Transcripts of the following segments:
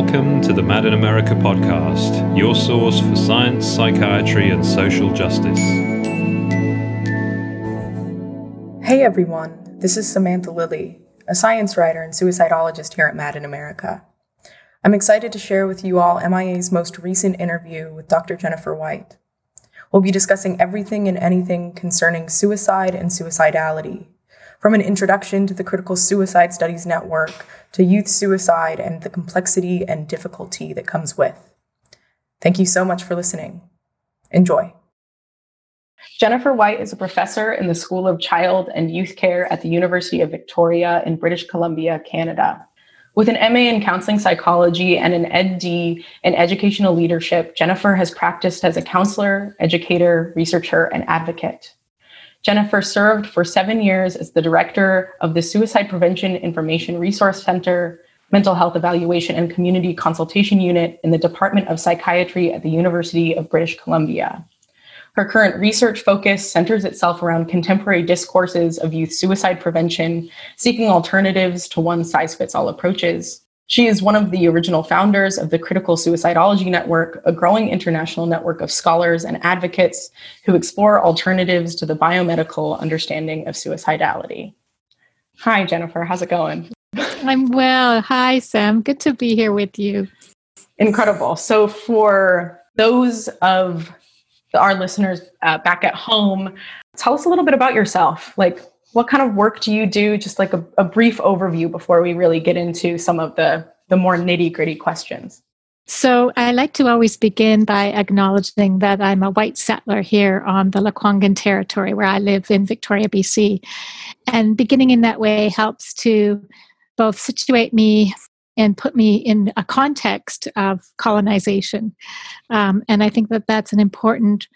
Welcome to the Mad in America podcast, your source for science, psychiatry, and social justice. Hey everyone, this is Samantha Lilly, a science writer and suicidologist here at Mad in America. I'm excited to share with you all MIA's most recent interview with Dr. Jennifer White. We'll be discussing everything and anything concerning suicide and suicidality, from an introduction to the Critical Suicide Studies Network to youth suicide and the complexity and difficulty that comes with. Thank you so much for listening. Enjoy. Jennifer White is a professor in the School of Child and Youth Care at the University of Victoria in British Columbia, Canada. With an MA in counseling psychology and an EdD in educational leadership, Jennifer has practiced as a counselor, educator, researcher, and advocate. Jennifer served for seven years as the director of the Suicide Prevention Information Resource Center, Mental Health Evaluation and Community Consultation Unit in the Department of Psychiatry at the University of British Columbia. Her current research focus centers itself around contemporary discourses of youth suicide prevention, seeking alternatives to one size fits all approaches. She is one of the original founders of the Critical Suicidology Network, a growing international network of scholars and advocates who explore alternatives to the biomedical understanding of suicidality. Hi, Jennifer. How's it going? I'm well. Hi, Sam. Good to be here with you. Incredible. So, for those of our listeners uh, back at home, tell us a little bit about yourself. Like, what kind of work do you do? Just like a, a brief overview before we really get into some of the, the more nitty gritty questions. So, I like to always begin by acknowledging that I'm a white settler here on the Lekwungen territory where I live in Victoria, BC. And beginning in that way helps to both situate me and put me in a context of colonization. Um, and I think that that's an important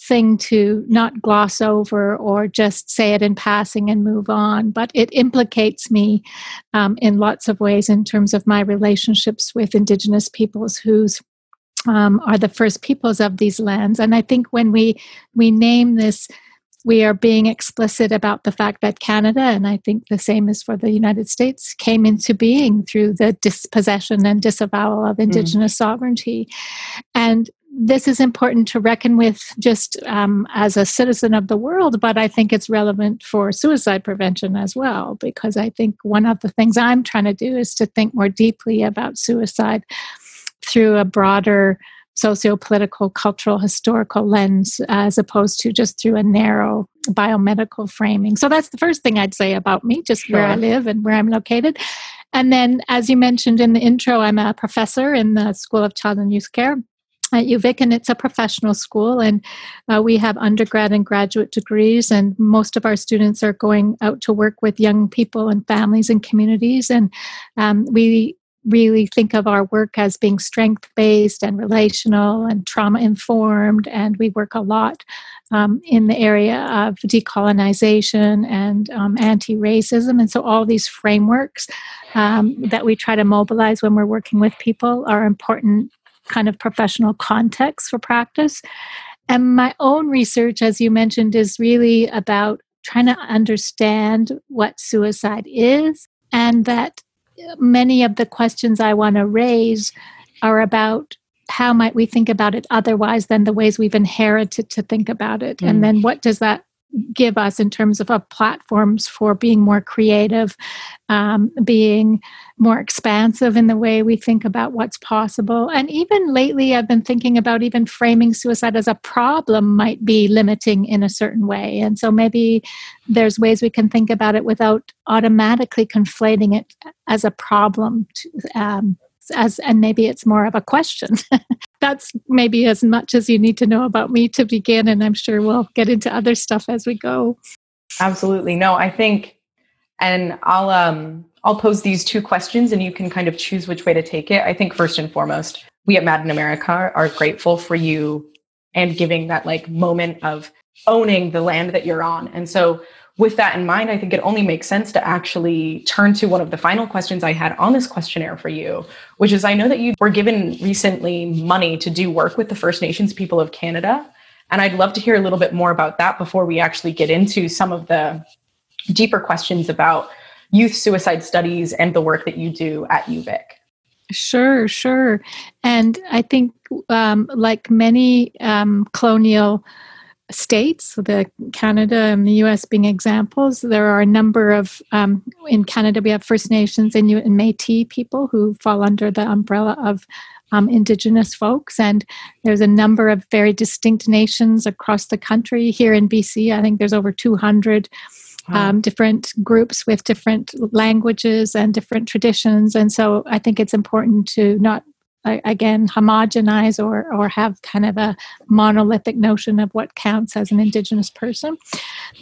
thing to not gloss over or just say it in passing and move on, but it implicates me um, in lots of ways in terms of my relationships with Indigenous peoples whose um, are the first peoples of these lands. And I think when we we name this, we are being explicit about the fact that Canada, and I think the same is for the United States, came into being through the dispossession and disavowal of mm. Indigenous mm. sovereignty. And this is important to reckon with just um, as a citizen of the world, but I think it's relevant for suicide prevention as well, because I think one of the things I'm trying to do is to think more deeply about suicide through a broader socio-political, cultural, historical lens, as opposed to just through a narrow biomedical framing. So that's the first thing I'd say about me, just sure. where I live and where I'm located. And then, as you mentioned in the intro, I'm a professor in the School of Child and Youth Care at UVic, and it's a professional school, and uh, we have undergrad and graduate degrees, and most of our students are going out to work with young people and families and communities, and um, we really think of our work as being strength based and relational and trauma informed, and we work a lot um, in the area of decolonization and um, anti racism, and so all these frameworks um, that we try to mobilize when we're working with people are important kind of professional context for practice. And my own research, as you mentioned, is really about trying to understand what suicide is, and that many of the questions I want to raise are about how might we think about it otherwise than the ways we've inherited to think about it mm. and then what does that give us in terms of uh, platforms for being more creative, um, being more expansive in the way we think about what's possible. And even lately, I've been thinking about even framing suicide as a problem might be limiting in a certain way. And so maybe there's ways we can think about it without automatically conflating it as a problem. To, um, as and maybe it's more of a question that's maybe as much as you need to know about me to begin and i'm sure we'll get into other stuff as we go absolutely no i think and i'll um i'll pose these two questions and you can kind of choose which way to take it i think first and foremost we at mad in america are grateful for you and giving that like moment of owning the land that you're on and so with that in mind, I think it only makes sense to actually turn to one of the final questions I had on this questionnaire for you, which is I know that you were given recently money to do work with the First Nations people of Canada. And I'd love to hear a little bit more about that before we actually get into some of the deeper questions about youth suicide studies and the work that you do at UVic. Sure, sure. And I think, um, like many um, colonial states, the Canada and the US being examples, there are a number of, um, in Canada, we have First Nations, Inuit, and Metis people who fall under the umbrella of um, Indigenous folks. And there's a number of very distinct nations across the country. Here in BC, I think there's over 200 um, different groups with different languages and different traditions. And so I think it's important to not again homogenize or or have kind of a monolithic notion of what counts as an indigenous person.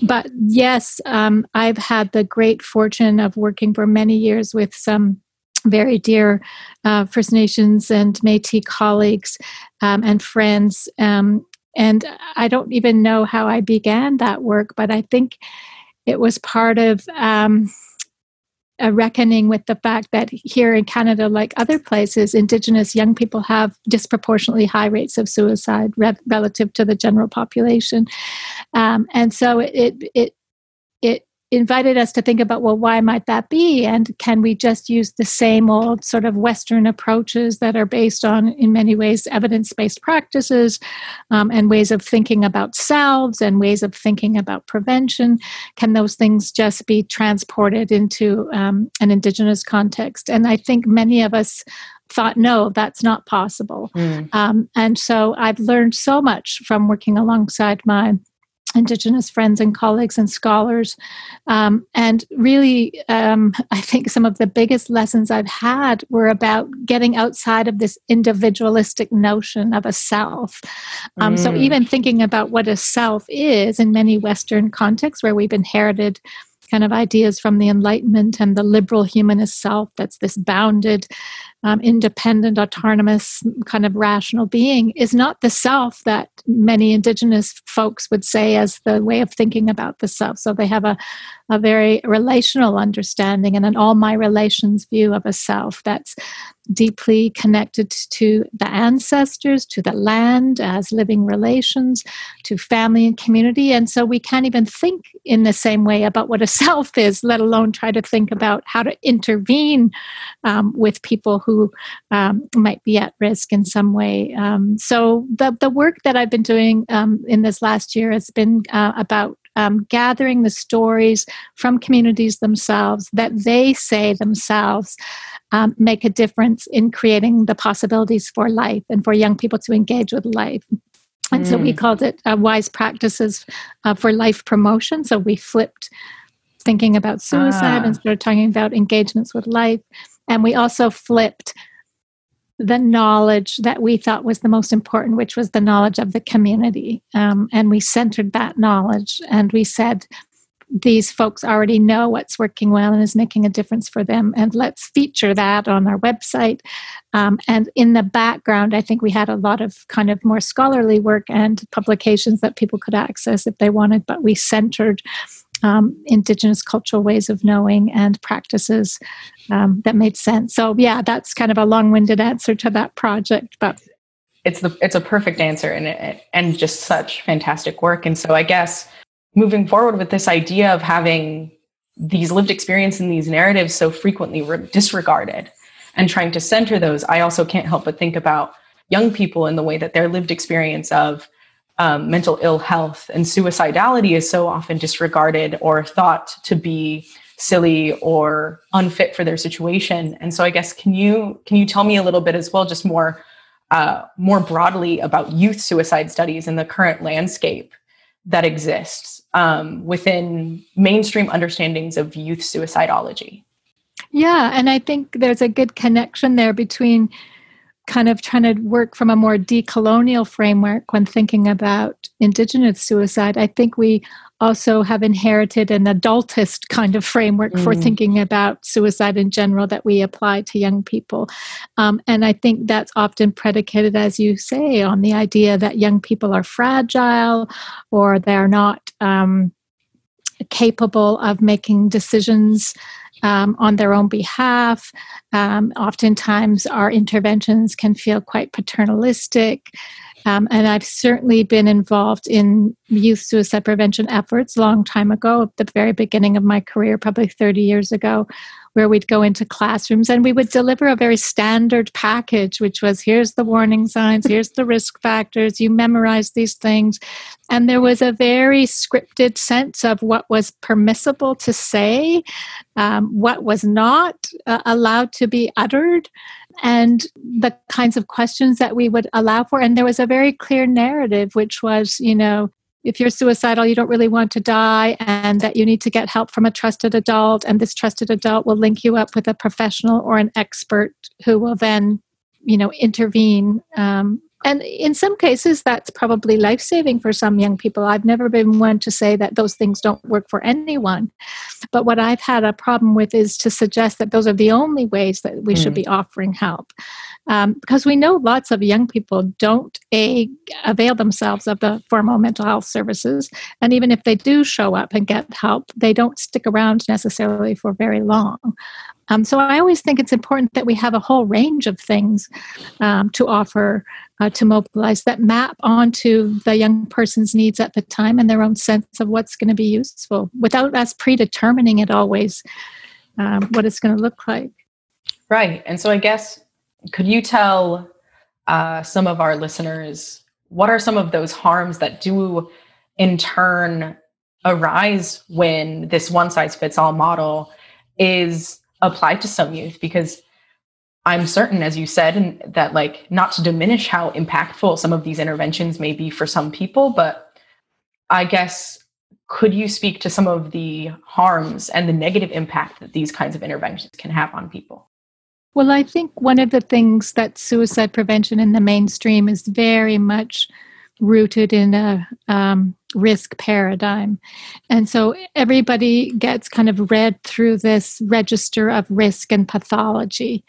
But yes um, i've had the great fortune of working for many years with some very dear uh, first nations and metis colleagues um, and friends. Um, and i don't even know how i began that work but i think it was part of um, a reckoning with the fact that here in Canada, like other places, Indigenous young people have disproportionately high rates of suicide re- relative to the general population, um, and so it it it invited us to think about well why might that be? And can we just use the same old sort of western approaches that are based on in many ways evidence-based practices um, and ways of thinking about selves and ways of thinking about prevention? Can those things just be transported into um, an indigenous context? And i think many of us thought no that's not possible. Mm. um, and so i've learned so much from working alongside my Indigenous friends and colleagues and scholars. Um, and really, um, I think some of the biggest lessons I've had were about getting outside of this individualistic notion of a self. Um, mm. So, even thinking about what a self is in many Western contexts where we've inherited kind of ideas from the Enlightenment and the liberal humanist self that's this bounded um, independent, autonomous, kind of rational being is not the self that many Indigenous folks would say as the way of thinking about the self. So they have a, a very relational understanding and an all my relations view of a self that's deeply connected to the ancestors, to the land as living relations, to family and community. And so we can't even think in the same way about what a self is, let alone try to think about how to intervene um, with people who um, might be at risk in some way. Um, so the, the work that I've been doing um, in this last year has been uh, about um, gathering the stories from communities themselves that they say themselves um, make a difference in creating the possibilities for life and for young people to engage with life. And mm. so we mm. called it uh, Wise Practices uh, for Life Promotion. So we flipped thinking about suicide ah. and started talking about engagements with life. And we also flipped the knowledge that we thought was the most important, which was the knowledge of the community. Um, and we centered that knowledge and we said, these folks already know what's working well and is making a difference for them. And let's feature that on our website. Um, and in the background, I think we had a lot of kind of more scholarly work and publications that people could access if they wanted, but we centered um, indigenous cultural ways of knowing and practices um, that made sense. So yeah, that's kind of a long-winded answer to that project, but it's the it's a perfect answer and and just such fantastic work. And so I guess moving forward with this idea of having these lived experience and these narratives so frequently re- disregarded and trying to center those, I also can't help but think about young people in the way that their lived experience of um, mental ill health and suicidality is so often disregarded or thought to be silly or unfit for their situation. And so i guess can you can you tell me a little bit as well just more uh, more broadly about youth suicide studies and the current landscape that exists um, within mainstream understandings of youth suicidology? Yeah and i think there's a good connection there between kind of trying to work from a more decolonial framework when thinking about indigenous suicide i think we also have inherited an adultist kind of framework mm. for thinking about suicide in general that we apply to young people um, and i think that's often predicated as you say on the idea that young people are fragile or they're not um, capable of making decisions um, on their own behalf. Um, oftentimes, our interventions can feel quite paternalistic. Um, and I've certainly been involved in youth suicide prevention efforts long time ago, at the very beginning of my career, probably 30 years ago, where we'd go into classrooms and we would deliver a very standard package, which was here's the warning signs, here's the risk factors, you memorize these things. And there was a very scripted sense of what was permissible to say, um, what was not uh, allowed to be uttered and the kinds of questions that we would allow for. And there was a very clear narrative, which was, you know, if you're suicidal, you don't really want to die, and that you need to get help from a trusted adult. And this trusted adult will link you up with a professional or an expert who will then, you know, intervene. Um, and in some cases, that's probably life saving for some young people. I've never been one to say that those things don't work for anyone. But what I've had a problem with is to suggest that those are the only ways that we mm. should be offering help um, because we know lots of young people don't a avail themselves of the formal mental health services and even if they do show up and get help they don't stick around necessarily for very long um, so i always think it's important that we have a whole range of things um, to offer uh, to mobilize that map onto the young person's needs at the time and their own sense of what's going to be useful without us predetermining it always um, what it's going to look like. Right and so i guess could you tell uh, some of our listeners what are some of those harms that do in turn arise when this one size fits all model is applied to some youth? Because I'm certain, as you said, and that like not to diminish how impactful some of these interventions may be for some people, but I guess could you speak to some of the harms and the negative impact that these kinds of interventions can have on people? Well, I think one of the things that suicide prevention in the mainstream is very much rooted in a um, risk paradigm. And so everybody gets kind of read through this register of risk and pathology.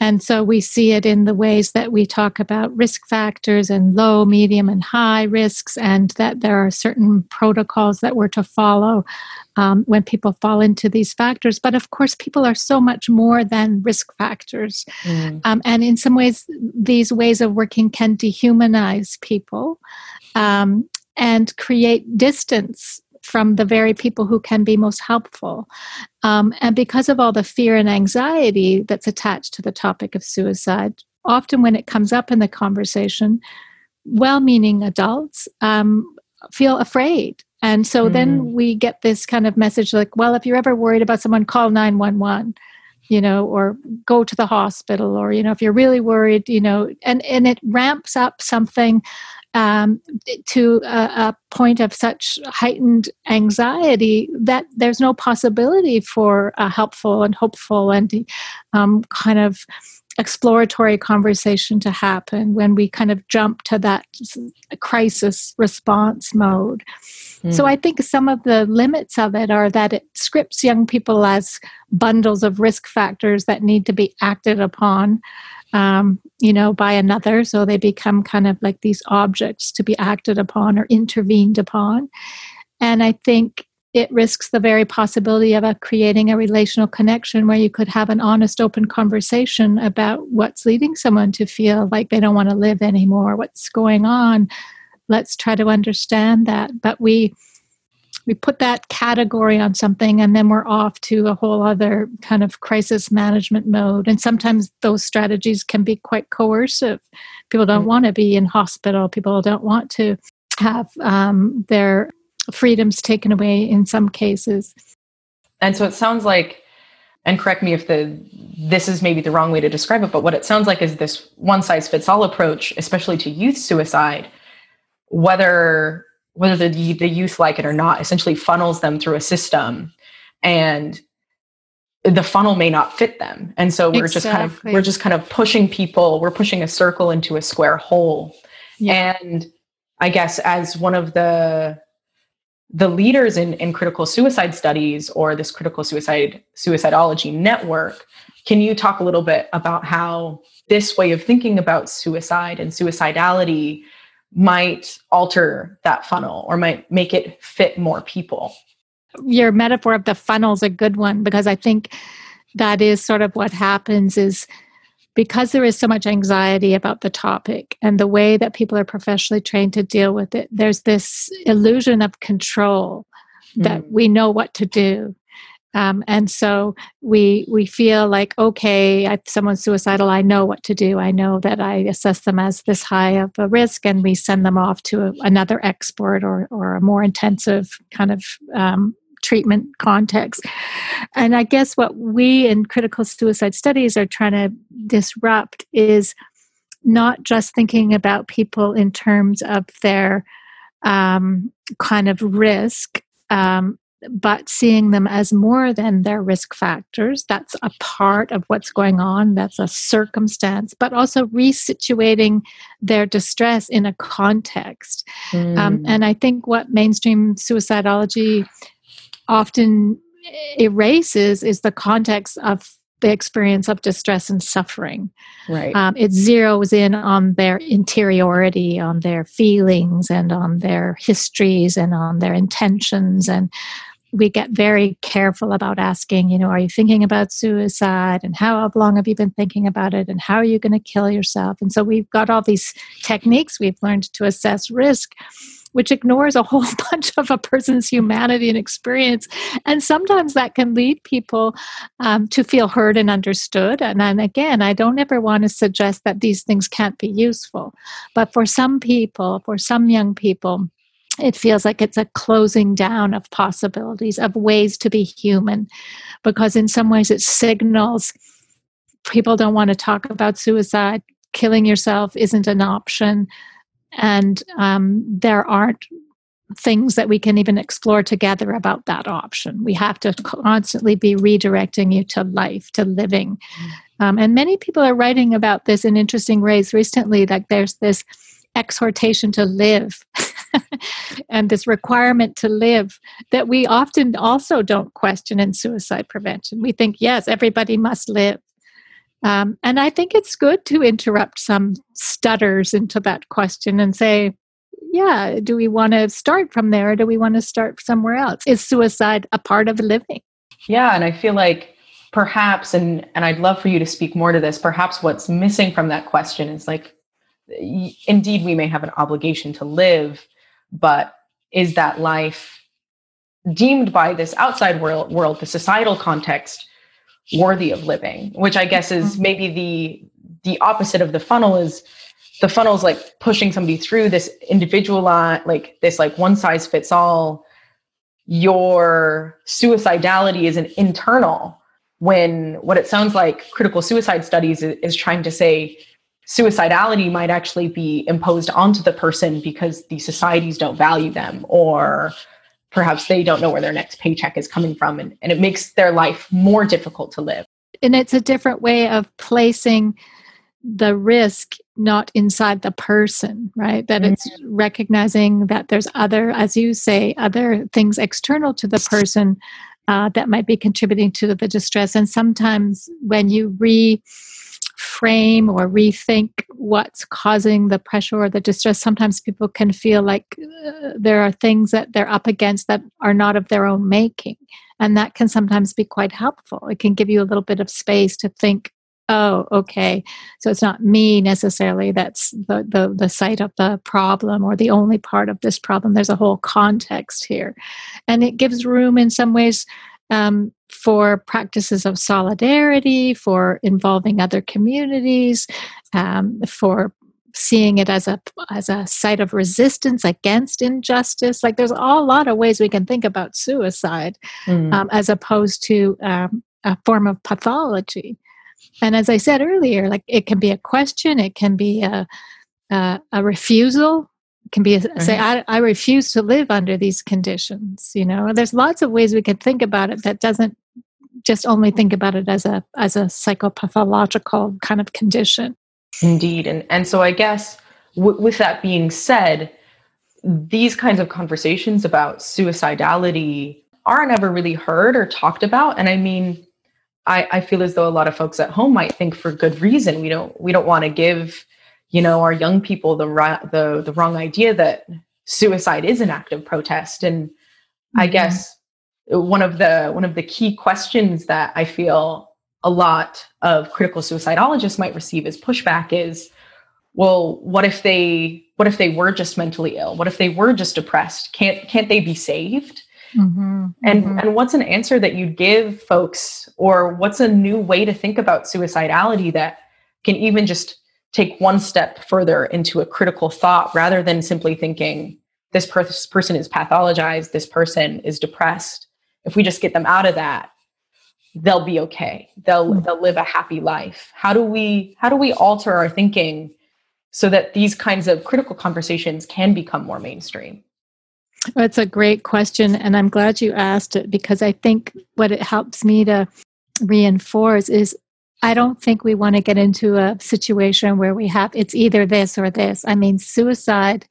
And so we see it in the ways that we talk about risk factors and low, medium, and high risks, and that there are certain protocols that we're to follow um, when people fall into these factors. But of course, people are so much more than risk factors. Mm. Um, and in some ways, these ways of working can dehumanize people. Um, and create distance from the very people who can be most helpful. Um, and because of all the fear and anxiety that's attached to the topic of suicide, often when it comes up in the conversation, well meaning adults um, feel afraid. And so mm. then we get this kind of message like, well, if you're ever worried about someone, call 911 you know or go to the hospital or you know if you're really worried you know and and it ramps up something um, to a, a, point of such heightened anxiety that there's no possibility for a helpful and hopeful and um, kind of exploratory conversation to happen when we kind of jump to that crisis response mode. Mm. So I think some of the limits of it are that it scripts young people as bundles of risk factors that need to be acted upon um, you know, by another. So they become kind of like these objects to be acted upon or intervened upon. And I think it risks the very possibility of a, creating a relational connection where you could have an honest, open conversation about what's leading someone to feel like they don't want to live anymore, what's going on. Let's try to understand that. But we we put that category on something and then we're off to a whole other kind of crisis management mode. And sometimes those strategies can be quite coercive. People don't mm-hmm. want to be in hospital. People don't want to have um, their freedoms taken away in some cases. And so it sounds like and correct me if the this is maybe the wrong way to describe it but what it sounds like is this one size fits all approach especially to youth suicide whether whether the, the youth like it or not, essentially funnels them through a system and the funnel may not fit them. And so we're exactly. just kind of we're just kind of pushing people, we're pushing a circle into a square hole. Yeah. And I guess as one of the the leaders in, in critical suicide studies or this critical suicide suicidology network, can you talk a little bit about how this way of thinking about suicide and suicidality might alter that funnel or might make it fit more people. Your metaphor of the funnel is a good one because I think that is sort of what happens is because there is so much anxiety about the topic and the way that people are professionally trained to deal with it, there's this illusion of control that mm. we know what to do. Um, and so we we feel like okay, if someone's suicidal, I know what to do. I know that I assess them as this high of a risk, and we send them off to a, another expert or or a more intensive kind of um, treatment context. And I guess what we in critical suicide studies are trying to disrupt is not just thinking about people in terms of their um, kind of risk, um, but seeing them as more than their risk factors. That's a part of what's going on, that's a circumstance, but also resituating their distress in a context. Mm. Um, and I think what mainstream suicidology often erases is the context of the experience of distress and suffering. Right. Um, it zeroes in on their interiority, on their feelings, and on their histories, and on their intentions. And we get very careful about asking, you know, are you thinking about suicide? And how long have you been thinking about it? And how are you going to kill yourself? And so we've got all these techniques we've learned to assess risk which ignores a whole bunch of a person's humanity and experience. And sometimes that can lead people um, to feel heard and understood. And then again, I don't ever want to suggest that these things can't be useful. But for some people, for some young people, it feels like it's a closing down of possibilities, of ways to be human, because in some ways it signals people don't want to talk about suicide. Killing yourself isn't an option and um, there aren't things that we can even explore together about that option. We have to constantly be redirecting you to life, to living. Um, and many people are writing about this in interesting ways recently, like there's this exhortation to live and this requirement to live that we often also don't question in suicide prevention. We think, yes, everybody must live. Um, and I think it's good to interrupt some stutters into that question and say, yeah, do we want to start from there or do we want to start somewhere else? Is suicide a part of living? Yeah, and I feel like perhaps and and I'd love for you to speak more to this, perhaps what's missing from that question is like indeed we may have an obligation to live, but is that life deemed by this outside world world, the societal context worthy of living which i guess is mm-hmm. maybe the the opposite of the funnel is the funnel is like pushing somebody through this individual like this like one size fits all your suicidality is an internal when what it sounds like critical suicide studies is, is trying to say suicidality might actually be imposed onto the person because the societies don't value them or perhaps they don't know where their next paycheck is coming from and, and it makes their life more difficult to live. And it's a different way of placing the risk not inside the person right? That mm-hmm. it's recognizing that there's other as you say other things external to the person uh, that might be contributing to the distress. And sometimes when you re frame or rethink what's causing the pressure or the distress. Sometimes people can feel like uh, there are things that they're up against that are not of their own making. And that can sometimes be quite helpful. It can give you a little bit of space to think, oh, okay, so it's not me necessarily that's the, the, the site of the problem or the only part of this problem. There's a whole context here. And it gives room in some ways um, for practices of solidarity, for involving other communities, um, for seeing it as a as a site of resistance against injustice. Like there's a lot of ways we can think about suicide, mm. um, as opposed to um, a form of pathology. And as I said earlier, like it can be a question, it can be a a, a refusal can be mm-hmm. say I, I refuse to live under these conditions you know? There's lots of ways we could think about it that doesn't just only think about it as a as a psychopathological kind of condition. Indeed and and so i guess w- with that being said these kinds of conversations about suicidality aren't ever really heard or talked about and i mean I, I feel as though a lot of folks at home might think for good reason. We don't we don't want to give you know our young people the the the wrong idea that suicide is an act of protest? And mm-hmm. i guess one of the one of the key questions that i feel a lot of critical suicidologists might receive as pushback is well what if they what if they were just mentally ill? What if they were just depressed? Can't can't they be saved? Mm-hmm, and mm-hmm. and what's an answer that you'd give folks or what's a new way to think about suicidality that can even just take one step further into a critical thought rather than simply thinking this per- person is pathologized this person is depressed if we just get them out of that they'll be okay they'll mm-hmm. they'll live a happy life how do we how do we alter our thinking so that these kinds of critical conversations can become more mainstream? That's a great question. And I'm glad you asked it because I think what it helps me to reinforce is I don't think we want to get into a situation where we have it's either this or this. I mean, suicide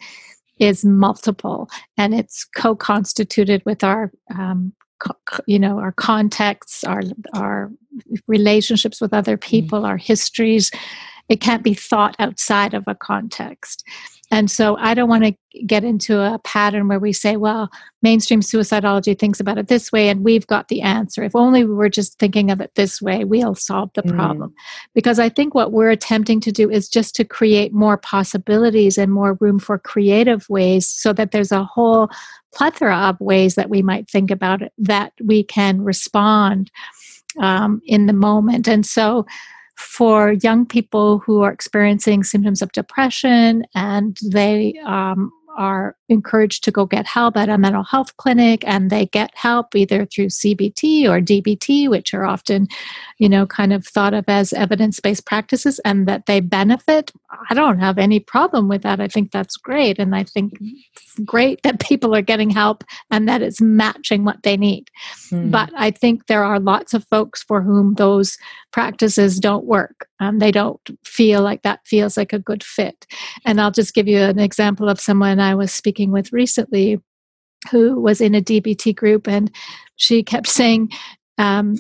is multiple and it's co constituted with our um, you know our contexts our our relationships with other mm-hmm. people mm. our histories it can't be thought outside of a context. And so I don't want to get into a pattern where we say, well, mainstream suicidology thinks about it this way and we've got the answer. If only we were just thinking of it this way, we'll solve the mm. problem. Because I think what we're attempting to do is just to create more possibilities and more room for creative ways so that there's a whole plethora of ways that we might think about it that we can respond um, in the moment. And so for young people who are experiencing symptoms of depression and they um, are encouraged to go get help at a mental health clinic and they get help either through CBT or DBT, which are often, you know, kind of thought of as evidence based practices and that they benefit. I don't have any problem with that. I think that's great. And I think great that people are getting help and that it's matching what they need. Mm. But I think there are lots of folks for whom those practices don't work. Um, they don't feel like that feels like a good fit. And I'll just give you an example of someone I was speaking with recently who was in a DBT group and she kept saying, um,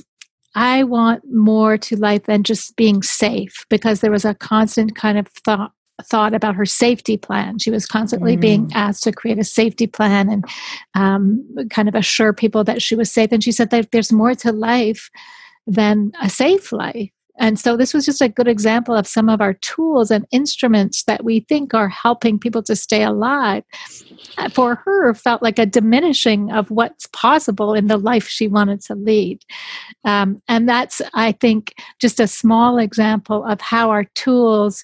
I want more to life than just being safe because there was a constant kind of thought thought about her safety plan. She was constantly mm. being asked to create a safety plan and um, kind of assure people that she was safe. And she said that there's more to life than a safe life. And so this was just a good example of some of our tools and instruments that we think are helping people to stay alive. Uh, for her, felt like a diminishing of what's possible in the life she wanted to lead. Um, and that's, I think, just a small example of how our tools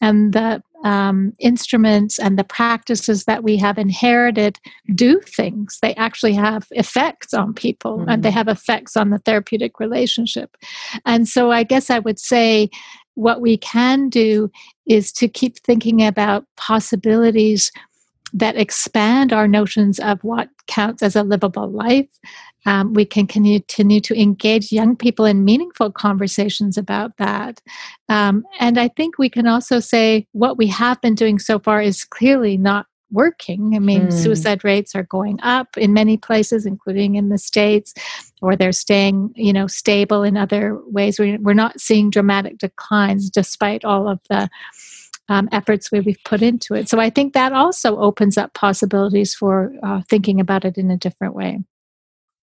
and the um, instruments and the practices that we have inherited do things. They actually have effects on people mm-hmm. and they mm-hmm. have effects on the therapeutic relationship. And so I guess I would say what we can do is to keep thinking about possibilities that expand our notions of what counts as a livable life um, we can continue to engage young people in meaningful conversations about that. Um, and I think we can also say what we have been doing so far is clearly not working. I mean, mm. suicide rates are going up in many places, including in the States, or they're staying, you know, stable in other ways. We're not seeing dramatic declines despite all of the um, efforts we, have put into it. So I think that also opens up possibilities for uh, thinking about it in a different way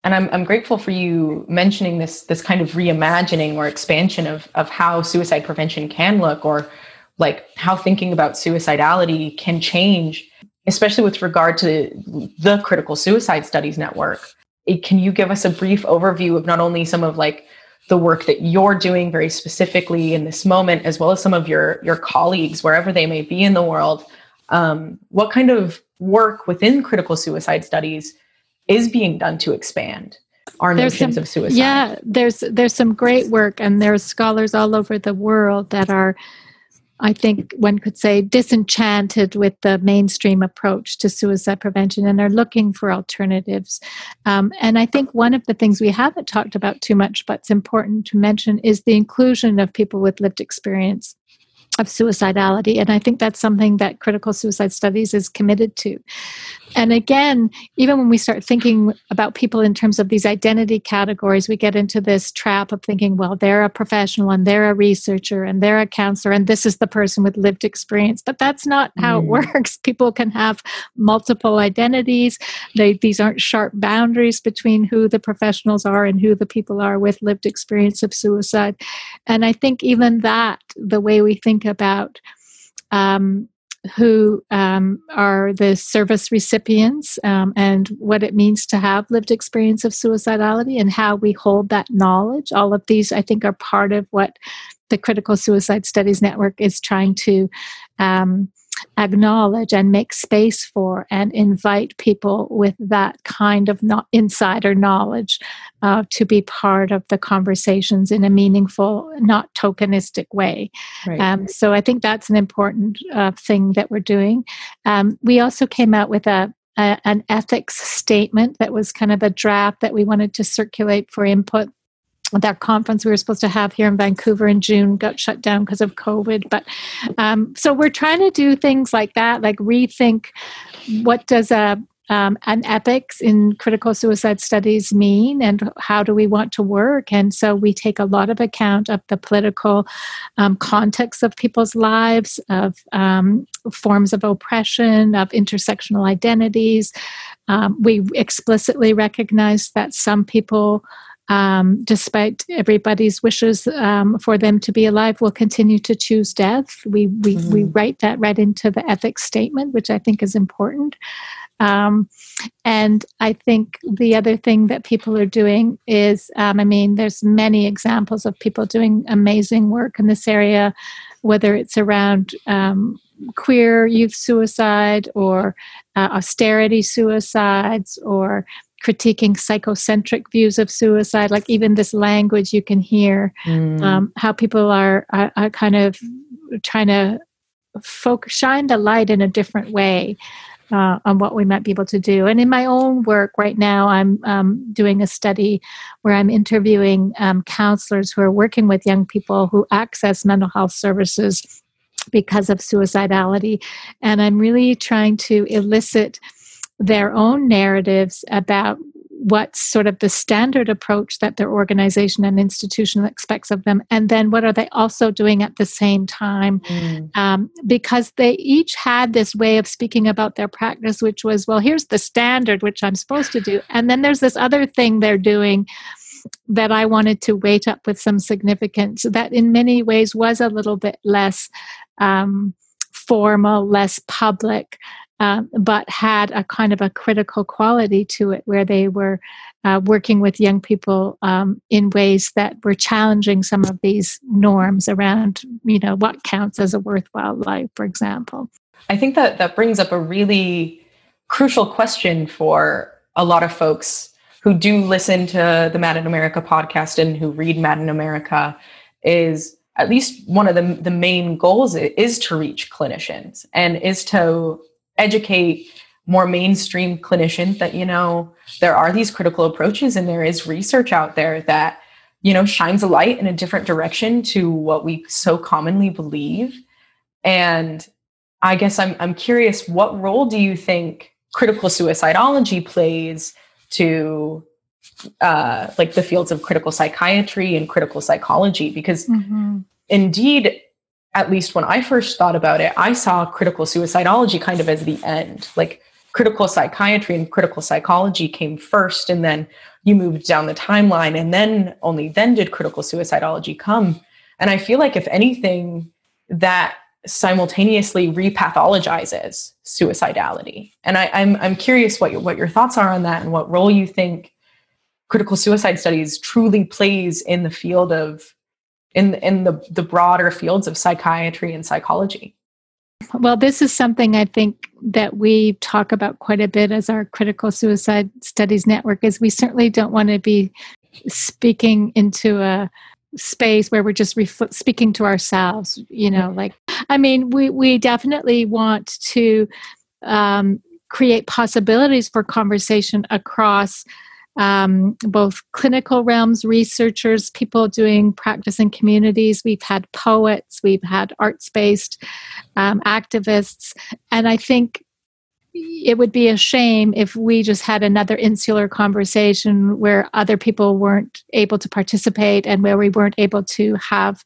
and I'm, I'm grateful for you mentioning this this kind of reimagining or expansion of of how suicide prevention can look or like how thinking about suicidality can change especially with regard to the critical suicide studies network. It, can you give us a brief overview of not only some of like the work that you're doing very specifically in this moment as well as some of your your colleagues wherever they may be in the world? Um, what kind of work within critical suicide studies is being done to expand our there's notions some, of suicide. Yeah, there's there's some great work, and there's scholars all over the world that are, I think one could say, disenchanted with the mainstream approach to suicide prevention, and are looking for alternatives. Um, and I think one of the things we haven't talked about too much, but it's important to mention, is the inclusion of people with lived experience of suicidality. And I think that's something that critical suicide studies is committed to. And again, even when we start thinking about people in terms of these identity categories, we get into this trap of thinking, well, they're a professional and they're a researcher and they're a counselor and this is the person with lived experience. But that's not how mm. it works. People can have multiple identities. They, these aren't sharp boundaries between who the professionals are and who the people are with lived experience of suicide. And I think even that, the way we think about um, who um, are the service recipients um, and what it means to have lived experience of suicidality and how we hold that knowledge. All of these, I think, are part of what the Critical Suicide Studies Network is trying to um, acknowledge and make space for and invite people with that kind of not insider knowledge uh, to be part of the conversations in a meaningful, not tokenistic way. Right. Um, so I think that's an important uh, thing that we're doing. Um, we also came out with a a, an ethics statement that was kind of a draft that we wanted to circulate for input that conference we were supposed to have here in Vancouver in June got shut down because of COVID. But um, so we're trying to do things like that, like rethink what does a um, an ethics in critical suicide studies mean and how do we want to work and so we take a lot of account of the political um, context of people's lives of um, forms of oppression of intersectional identities um, we explicitly recognize that some people um, despite everybody's wishes um, for them to be alive, will continue to choose death. We we, mm-hmm. we write that right into the ethics statement, which I think is important. Um, and I think the other thing that people are doing is, um, I mean, there's many examples of people doing amazing work in this area, whether it's around um, queer youth suicide or uh, austerity suicides or critiquing psychocentric views of suicide like even this language you can hear mm. um, how people are, are, are, kind of trying to focus shine the light in a different way uh, on what we might be able to do and in my own work right now i'm um, doing a study where i'm interviewing um, counselors who are working with young people who access mental health services because of suicidality and i'm really trying to elicit their own narratives about what's sort of the standard approach that their organization and institution expects of them and then what are they also doing at the same time mm. um, because they each had this way of speaking about their practice which was well here's the standard which i'm supposed to do and then there's this other thing they're doing that i wanted to weight up with some significance that in many ways was a little bit less um, formal less public um, but had a kind of a critical quality to it where they were uh, working with young people um, in ways that were challenging some of these norms around you know what counts as a worthwhile life for example. I think that that brings up a really crucial question for a lot of folks who do listen to the mad in america podcast and who read mad in america is at least one of the, the main goals is to reach clinicians and is to educate more mainstream clinicians that you know there are these critical approaches and there is research out there that you know shines a light in a different direction to what we so commonly believe and i guess i'm i'm curious what role do you think critical suicidology plays to uh, like the fields of critical psychiatry and critical psychology because mm-hmm. indeed at least when I first thought about it, I saw critical suicidology kind of as the end. Like critical psychiatry and critical psychology came first, and then you moved down the timeline, and then only then did critical suicidology come. And I feel like, if anything, that simultaneously repathologizes suicidality. And I, am I'm, I'm curious what your, what your thoughts are on that and what role you think critical suicide studies truly plays in the field of in in the the broader fields of psychiatry and psychology. Well this is something i think that we talk about quite a bit as our critical suicide studies network is we certainly don't want to be speaking into a space where we're just ref- speaking to ourselves you know like i mean we we definitely want to um, create possibilities for conversation across um, both clinical realms, researchers, people doing practice in communities. We've had poets, we've had arts based um, activists. And I think it would be a shame if we just had another insular conversation where other people weren't able to participate and where we weren't able to have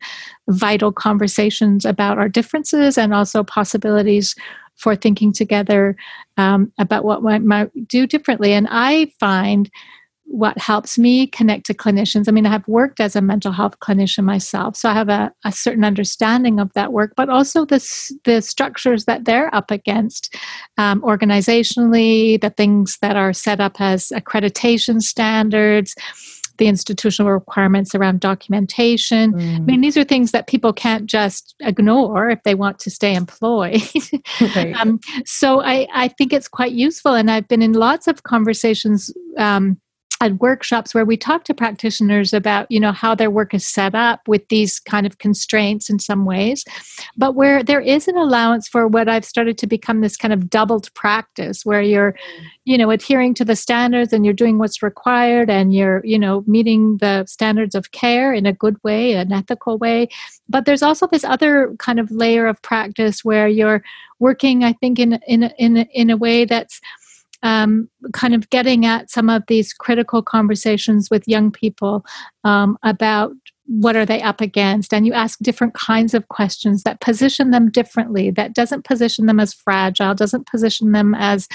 vital conversations about our differences and also possibilities for thinking together um, about what we might do differently. And I find what helps me connect to clinicians. I mean, I have worked as a mental health clinician myself, so I have a, a certain understanding of that work, but also the, the structures that they're up against um, organizationally, the things that are set up as accreditation standards. The institutional requirements around documentation. Mm. I mean, these are things that people can't just ignore if they want to stay employed. right. um, so I, I think it's quite useful. And I've been in lots of conversations um, at workshops where we talk to practitioners about you know how their work is set up with these kind of constraints in some ways but where there is an allowance for what i've started to become this kind of doubled practice where you're you know adhering to the standards and you're doing what's required and you're you know meeting the standards of care in a good way an ethical way. But there's also this other kind of layer of practice where you're working i think in in in in a way that's um, kind of getting at some of these critical conversations with young people um, about what are they up against and you ask different kinds of questions that position them differently that doesn't position them as fragile doesn't position them as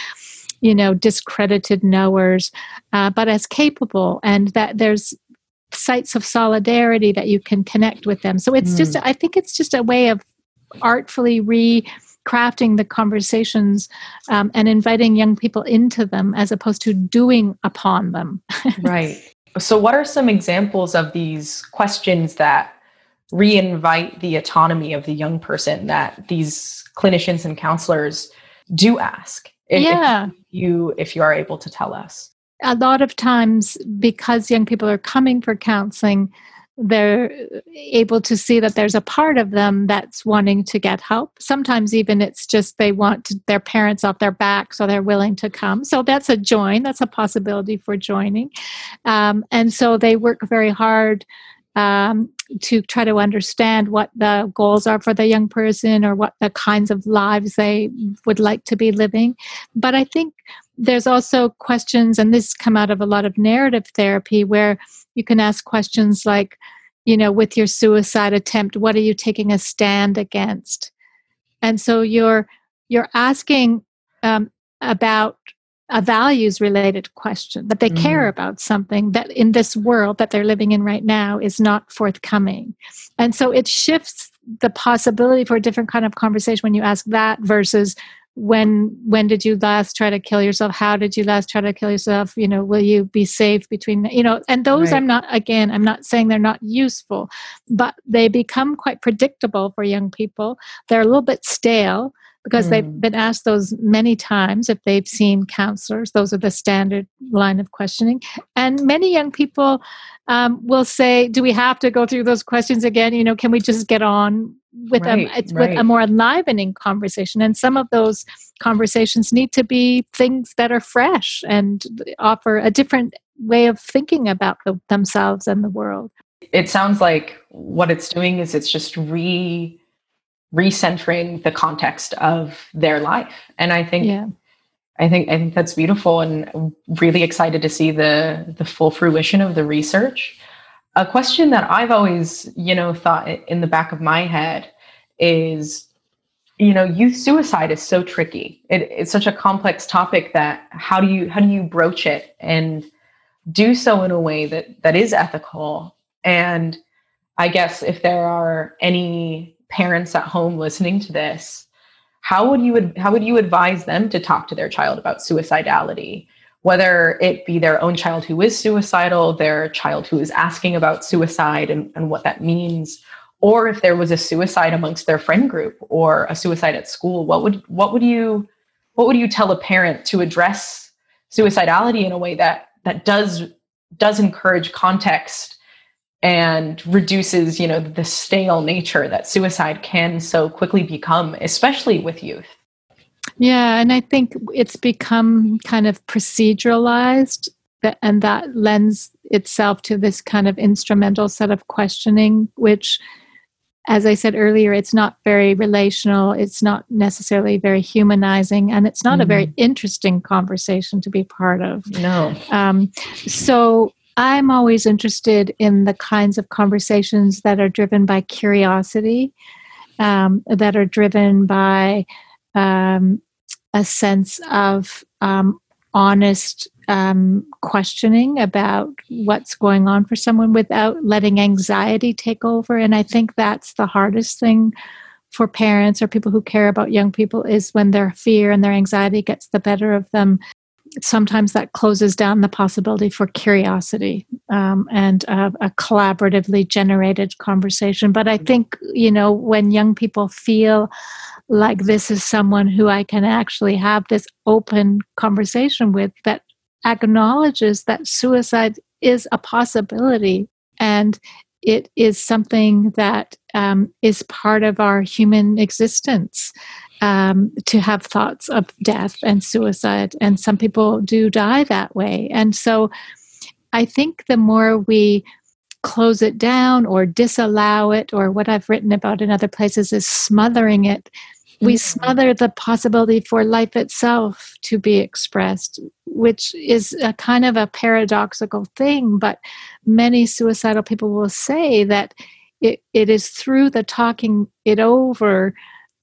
you know discredited knowers uh, but as capable and that there's sites of solidarity that you can connect with them so it's mm. just i think it's just a way of artfully re crafting the conversations um, and inviting young people into them as opposed to doing upon them. right. So, what are some examples of these questions that reinvite the autonomy of the young person that these clinicians and counselors do ask? If, yeah. If you, if you are able to tell us. A lot of times, because young people are coming for counseling, they're able to see that there's a part of them that's wanting to get help. Sometimes even it's just they want their parents off their back, so they're willing to come. So that's a join. That's a possibility for joining, um, and so they work very hard um, to try to understand what the goals are for the young person or what the kinds of lives they would like to be living. But I think there's also questions, and this come out of a lot of narrative therapy, where you can ask questions like, you know, with your suicide attempt, what are you taking a stand against? And so you're you're asking um, about a values related question that they mm. care about something that in this world that they're living in right now is not forthcoming and so it shifts the possibility for a different kind of conversation when you ask that versus when when did you last try to kill yourself how did you last try to kill yourself you know will you be safe between you know and those right. i'm not again i'm not saying they're not useful but they become quite predictable for young people they're a little bit stale because mm. they've been asked those many times if they've seen counselors. Those are the standard line of questioning. And many young people um, will say do we have to go through those questions again? You know can we just get on with right, a right. with a more enlivening conversation. And some of those conversations need to be things that are fresh and offer a different way of thinking about the, themselves and the world. It sounds like what it's doing is it's just re recentering the context of their life and i think yeah. i think i think that's beautiful and really excited to see the the full fruition of the research a question that I've always, you know, thought in the back of my head is, you know, youth suicide is so tricky. It, it's such a complex topic that how do you how do you broach it and do so in a way that that is ethical? And I guess if there are any parents at home listening to this, how would you how would you advise them to talk to their child about suicidality? whether it be their own child who is suicidal, their child who is asking about suicide and, and what that means, or if there was a suicide amongst their friend group or a suicide at school, what would what would you what would you tell a parent to address suicidality in a way that that does does encourage context and reduces you know the stale nature that suicide can so quickly become especially with youth yeah, and I think it's become kind of proceduralized, and that lends itself to this kind of instrumental set of questioning, which as I said earlier, it's not very relational. It's not necessarily very humanizing, and it's not mm-hmm. a very mm-hmm. interesting conversation to be part of. No. Um, so I'm always interested in the kinds of conversations that are driven by curiosity, um, that are driven by um, a sense of um, honest um, questioning about what's going on for someone without letting anxiety take over. And I think that's the hardest thing for parents or people who care about young people is when their fear and their anxiety gets the better of them. Sometimes that closes down the possibility for curiosity um, and a collaboratively generated conversation. But I think, you know, when young people feel like this is someone who I can actually have this open conversation with that acknowledges that suicide is a possibility and it is something that um, is part of our human existence um, to have thoughts of death and suicide. And some people do die that way. And so I think the more we close it down or disallow it, or what I've written about in other places is smothering it, we mm-hmm. smother the possibility for life itself to be expressed, which is a kind of a paradoxical thing. But many suicidal people will say that it, it is through the talking it over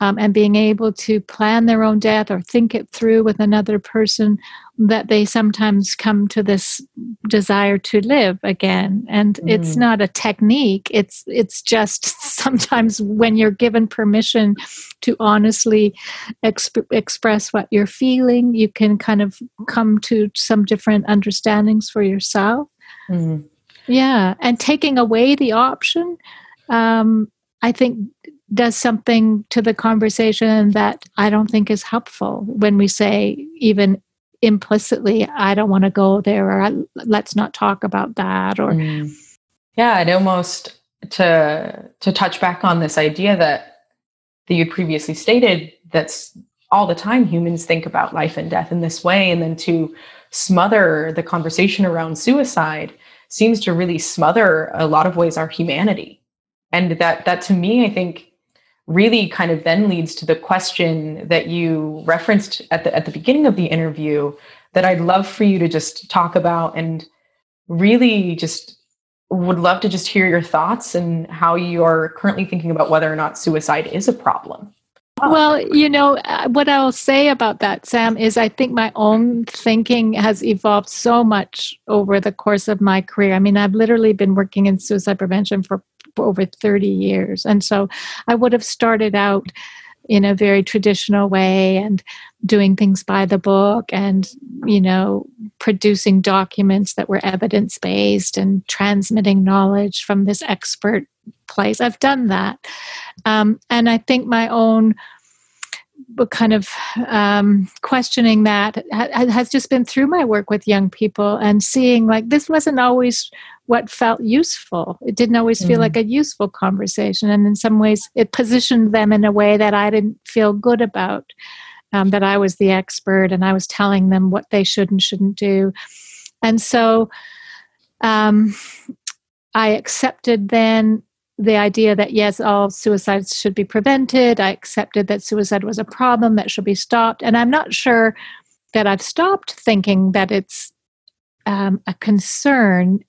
um, and being able to plan their own death or think it through with another person that they sometimes come to this desire to live again and mm. it's not a technique it's it's just sometimes when you're given permission to honestly exp- express what you're feeling you can kind of come to some different understandings for yourself mm. yeah and taking away the option um, i think does something to the conversation that I don't think is helpful when we say, even implicitly, I don't want to go there, or let's not talk about that, or mm. yeah, it almost to to touch back on this idea that that you'd previously stated that's all the time humans think about life and death in this way and then to smother the conversation around suicide seems to really smother a lot of ways our humanity and that that to me i think really kind of then leads to the question that you referenced at the at the beginning of the interview that I'd love for you to just talk about and really just would love to just hear your thoughts and how you are currently thinking about whether or not suicide is a problem. Well, you know, uh, what I'll say about that, Sam, is I think my own thinking has evolved so much over the course of my career. I mean, I've literally been working in suicide prevention for over 30 years. And so I would have started out in a very traditional way and doing things by the book and you know producing documents that were evidence based and transmitting knowledge from this expert place i've done that um, and i think my own kind of um, questioning that has just been through my work with young people and seeing like this wasn't always what felt useful. It didn't always feel mm. like a useful conversation. And in some ways, it positioned them in a way that I didn't feel good about, um, that I was the expert and I was telling them what they should and shouldn't do. And so um, I accepted then the idea that yes, all suicides should be prevented. I accepted that suicide was a problem that should be stopped. And I'm not sure that I've stopped thinking that it's um, a concern.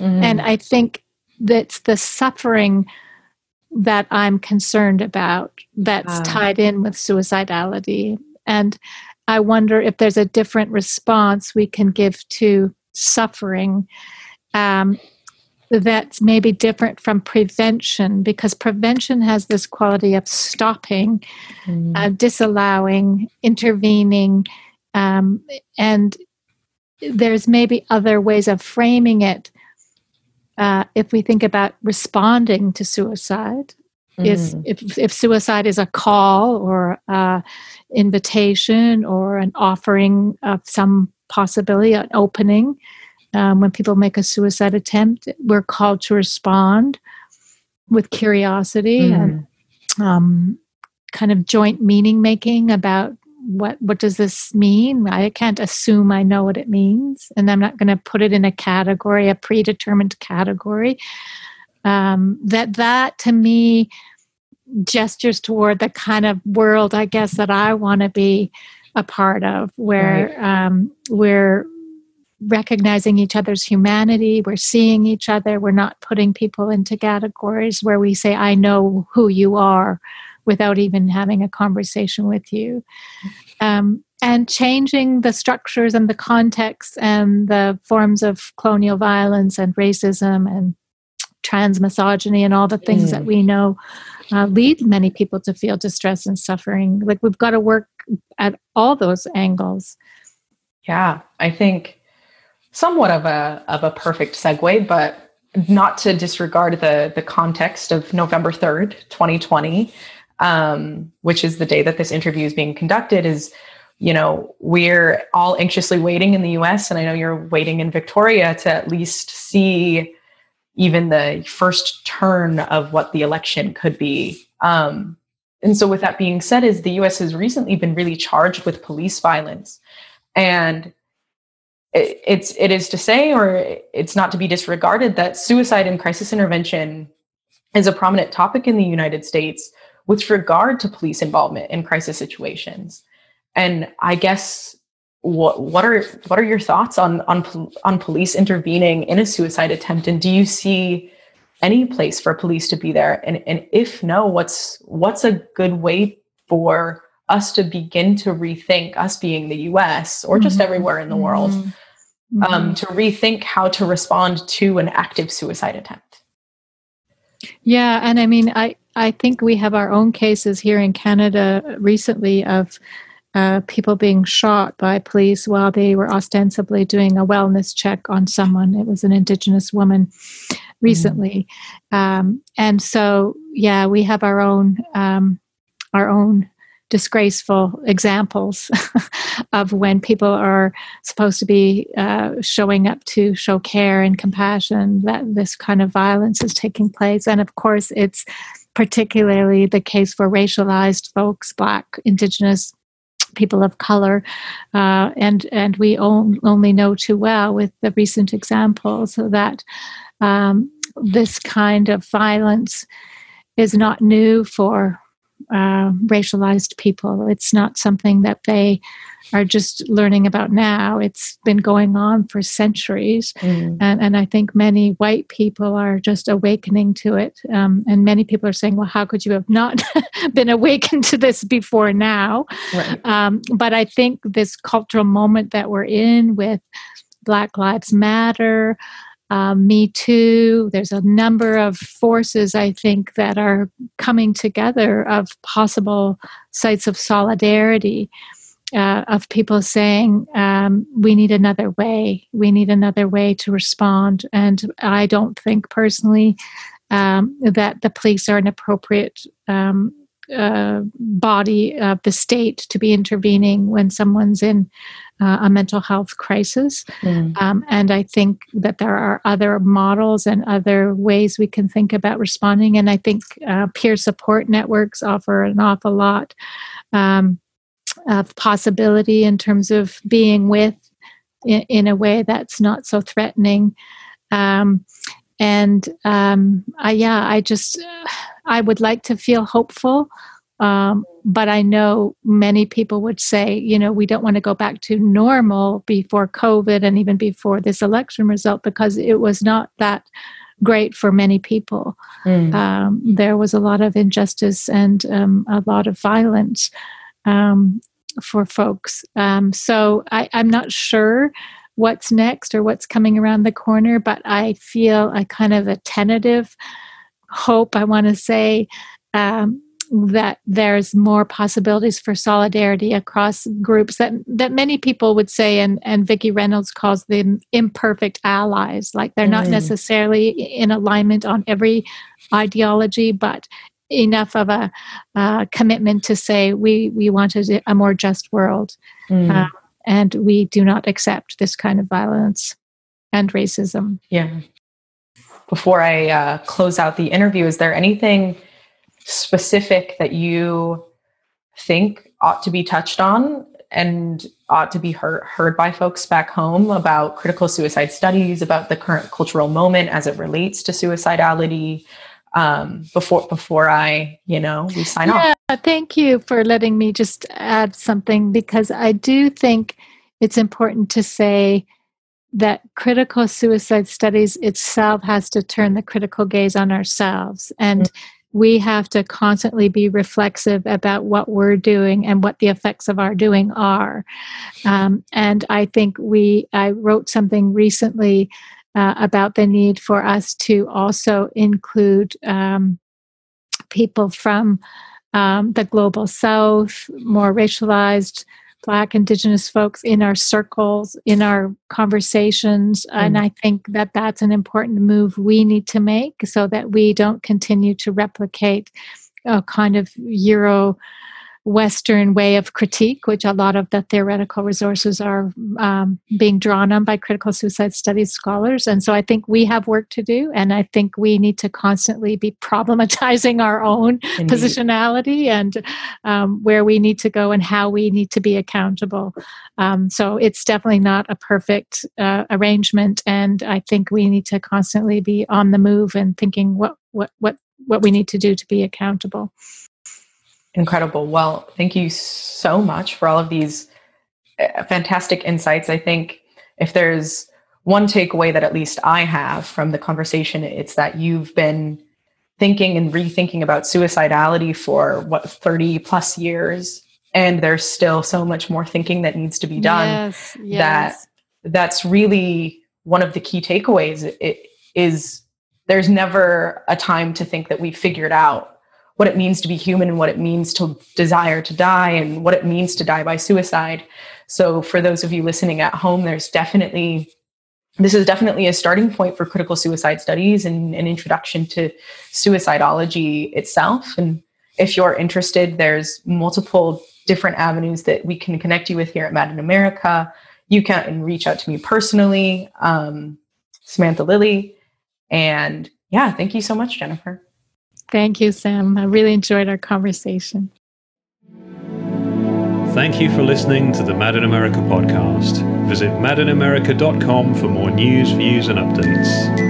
Mm. And I think that's the suffering that I'm concerned about that's wow. tied in with suicidality. And I wonder if there's a different response we can give to suffering. Um, that's maybe different from prevention because prevention has this quality of stopping, mm. uh, disallowing, intervening, um, and there's maybe other ways of framing it. Uh, if we think about responding to suicide, mm. is if, if suicide is a call or a invitation or an offering of some possibility, an opening, um, when people make a suicide attempt, we're called to respond with curiosity mm. and um, kind of joint meaning making about what what does this mean i can't assume i know what it means and i'm not going to put it in a category a predetermined category um, that that to me gestures toward the kind of world I guess that I want to be a part of, where right. um, we're recognizing each other's humanity, we're seeing each other, we're not putting people into categories where we say, I know who you are without even having a conversation with you. Um, and changing the structures and the context and the forms of colonial violence and racism and trans misogyny and all the things mm. that we know uh, lead many people to feel distress and suffering. Like we've got to work at all those angles. Yeah, I think somewhat of a of a perfect segue, but not to disregard the the context of November third, twenty twenty, um, which is the day that this interview is being conducted. Is you know we're all anxiously waiting in the U.S. and I know you're waiting in Victoria to at least see even the first turn of what the election could be. Um, and so, with that being said, is the U.S. has recently been really charged with police violence, and it, it's it is to say, or it's not to be disregarded, that suicide and crisis intervention is a prominent topic in the United States with regard to police involvement in crisis situations. And I guess what what are what are your thoughts on on on police intervening in a suicide attempt and do you see any place for police to be there and and if no what's what's a good way for us to begin to rethink us being the US or just mm-hmm. everywhere in the world mm-hmm. um, to rethink how to respond to an active suicide attempt yeah and i mean i i think we have our own cases here in canada recently of uh, people being shot by police while they were ostensibly doing a wellness check on someone. It was an Indigenous woman recently, mm. um, and so yeah, we have our own um, our own disgraceful examples of when people are supposed to be uh, showing up to show care and compassion that this kind of violence is taking place. And of course it's particularly the case for racialized folks black indigenous people of color, uh, and and we on, only know too well with the recent examples that um, this kind of violence is not new for uh, racialized people. It's not something that they are just learning about now. It's been going on for centuries. Mm. And, and I think many white people are just awakening to it. Um, and many people are saying, well, how could you have not been awakened to this before now? Right. Um, but I think this cultural moment that we're in with Black Lives Matter, um, Me Too. There's a number of forces, I think, that are coming together of possible sites of solidarity uh, of people saying um, we need another way we need another way to respond and i don't think personally um, that the police are an appropriate um, uh, body of the state to be intervening when someone's in uh, a mental health crisis. Mm. Um, and I think that there are other models and other ways we can think about responding. And I think uh, peer support networks offer an awful lot. Um, of possibility in terms of being with in, in a way that's not so threatening. Um, and um, I, yeah, I just I would like to feel hopeful, um, but I know many people would say, you know, we don't want to go back to normal before COVID and even before this election result because it was not that great for many people. Mm. Um, there was a lot of injustice and um, a lot of violence. Um, for folks. Um, so I, I'm not sure what's next or what's coming around the corner, but I feel a kind of a tentative hope, I want to say, um, that there's more possibilities for solidarity across groups that that many people would say and and Vikki Reynolds calls them imperfect allies like they're mm. not necessarily in alignment on every ideology but enough of a uh, commitment to say we we wanted a more just world, mm. uh, and we do not accept this kind of violence and racism. Yeah. Before I uh, close out the interview, is there anything specific that you think ought to be touched on? And ought to be heard, heard by folks back home about critical suicide studies, about the current cultural moment as it relates to suicidality, um, before before I, you know, we sign yeah, off. Thank you for letting me just add something because I do think it's important to say that critical suicide studies itself has to turn the critical gaze on ourselves and mm-hmm. we have to constantly be reflexive about what we're doing and what the effects of our doing are um, and i think we i wrote something recently uh, about the need for us to also include um, people from um, the global south, more racialized Black, Indigenous folks in our circles, in our conversations. Mm. And I think that that's an important move we need to make so that we don't continue to replicate a kind of Euro Western way of critique, which a lot of the theoretical resources are um, being drawn on by critical suicide studies scholars. And so I think we have work to do. And I think we need to constantly be problematizing our own Indeed. positionality and um, where we need to go and how we need to be accountable. Um, so it's definitely not a perfect uh, arrangement. And I think we need to constantly be on the move and thinking what, what, what, what we need to do to be accountable. Incredible. Well, thank you so much for all of these uh, fantastic insights. I think if there's one takeaway that at least I have from the conversation, it's that you've been thinking and rethinking about suicidality for what 30 plus years and there's still so much more thinking that needs to be done yes, yes. that that's really one of the key takeaways it is there's never a time to think that we've figured out what it means to be human and what it means to desire to die and what it means to die by suicide. So, for those of you listening at home, there's definitely this is definitely a starting point for critical suicide studies and an introduction to suicidology itself. And if you're interested, there's multiple different avenues that we can connect you with here at Mad in America. You can reach out to me personally, um, Samantha Lilly. And yeah, thank you so much, Jennifer. Thank you, Sam. I really enjoyed our conversation. Thank you for listening to the Mad in America podcast. Visit madinamerica.com for more news, views, and updates.